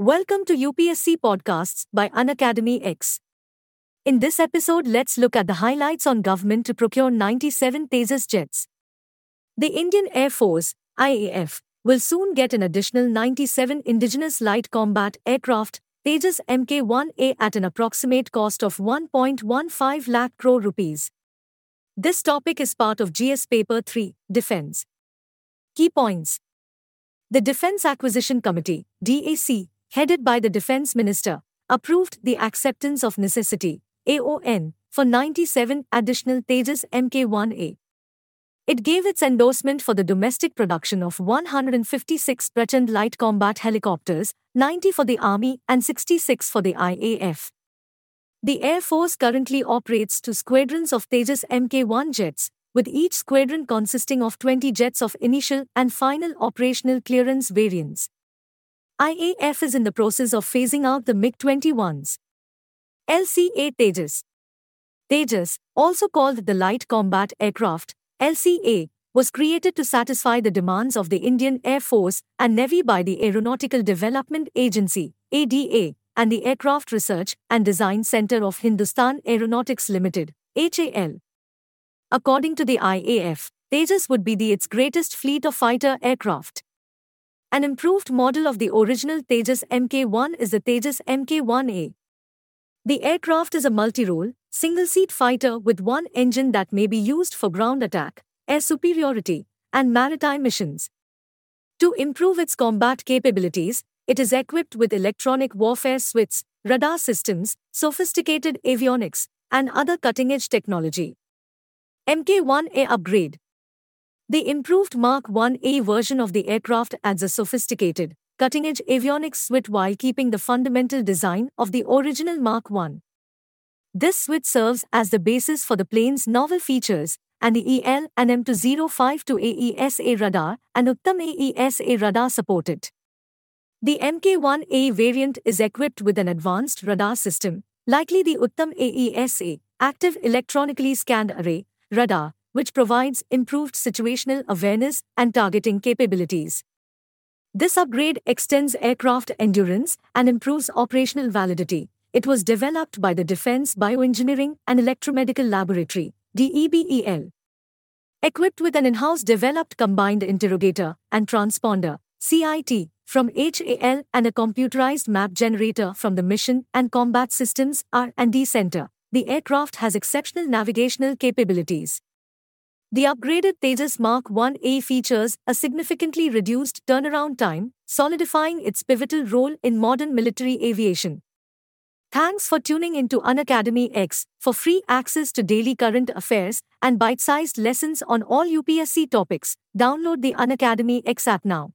Welcome to UPSC Podcasts by Unacademy X. In this episode, let's look at the highlights on government to procure 97 Tejas jets. The Indian Air Force, IAF, will soon get an additional 97 indigenous light combat aircraft, Tejas Mk1A at an approximate cost of 1.15 lakh crore rupees. This topic is part of GS Paper 3, Defense. Key points. The Defense Acquisition Committee, DAC, headed by the Defense Minister, approved the acceptance of necessity, AON, for 97 additional Tejas Mk1A. It gave its endorsement for the domestic production of 156 Prachand light combat helicopters, 90 for the Army and 66 for the IAF. The Air Force currently operates two squadrons of Tejas Mk1 jets, with each squadron consisting of 20 jets of initial and final operational clearance variants. IAF is in the process of phasing out the MiG 21s. LCA Tejas Tejas, also called the Light Combat Aircraft, LCA, was created to satisfy the demands of the Indian Air Force and Navy by the Aeronautical Development Agency, ADA, and the Aircraft Research and Design Center of Hindustan Aeronautics Limited, HAL. According to the IAF, Tejas would be the its greatest fleet of fighter aircraft. An improved model of the original Tejas Mk1 is the Tejas Mk1A. The aircraft is a multi-role, single-seat fighter with one engine that may be used for ground attack, air superiority, and maritime missions. To improve its combat capabilities, it is equipped with electronic warfare suites, radar systems, sophisticated avionics, and other cutting-edge technology. Mk1A upgrade the improved Mark 1A version of the aircraft adds a sophisticated, cutting edge avionics suite while keeping the fundamental design of the original Mark 1. This suite serves as the basis for the plane's novel features, and the EL and M205 AESA radar and Uttam AESA radar support it. The Mk1A variant is equipped with an advanced radar system, likely the Uttam AESA, active electronically scanned array, radar, which provides improved situational awareness and targeting capabilities. This upgrade extends aircraft endurance and improves operational validity. It was developed by the Defense Bioengineering and Electromedical Laboratory, DEBEL. Equipped with an in house developed combined interrogator and transponder, CIT, from HAL and a computerized map generator from the Mission and Combat Systems R&D Center, the aircraft has exceptional navigational capabilities. The upgraded Tejas Mark 1A features a significantly reduced turnaround time, solidifying its pivotal role in modern military aviation. Thanks for tuning into Unacademy X for free access to daily current affairs and bite-sized lessons on all UPSC topics. Download the Unacademy X app now.